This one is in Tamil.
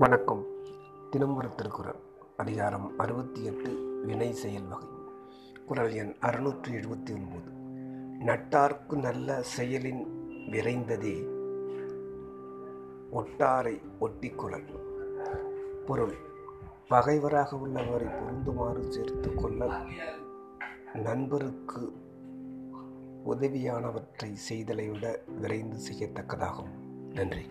வணக்கம். தினம் ஒரு திருக்குறள் அதிகாரம் அறுபத்தி எட்டு வினை செயல் வகை. குரல் எண் அறுநூற்றி எழுபத்தி ஒன்பது நட்டார்க்கு நல்ல செயலின் விரைந்ததே ஒட்டாரை ஒட்டிக்குழல் பொருள் பகைவராக உள்ளவரை பொருந்துமாறு சேர்த்து கொள்ள நண்பருக்கு உதவியானவற்றை செய்தலை விட விரைந்து செய்யத்தக்கதாகும். நன்றி.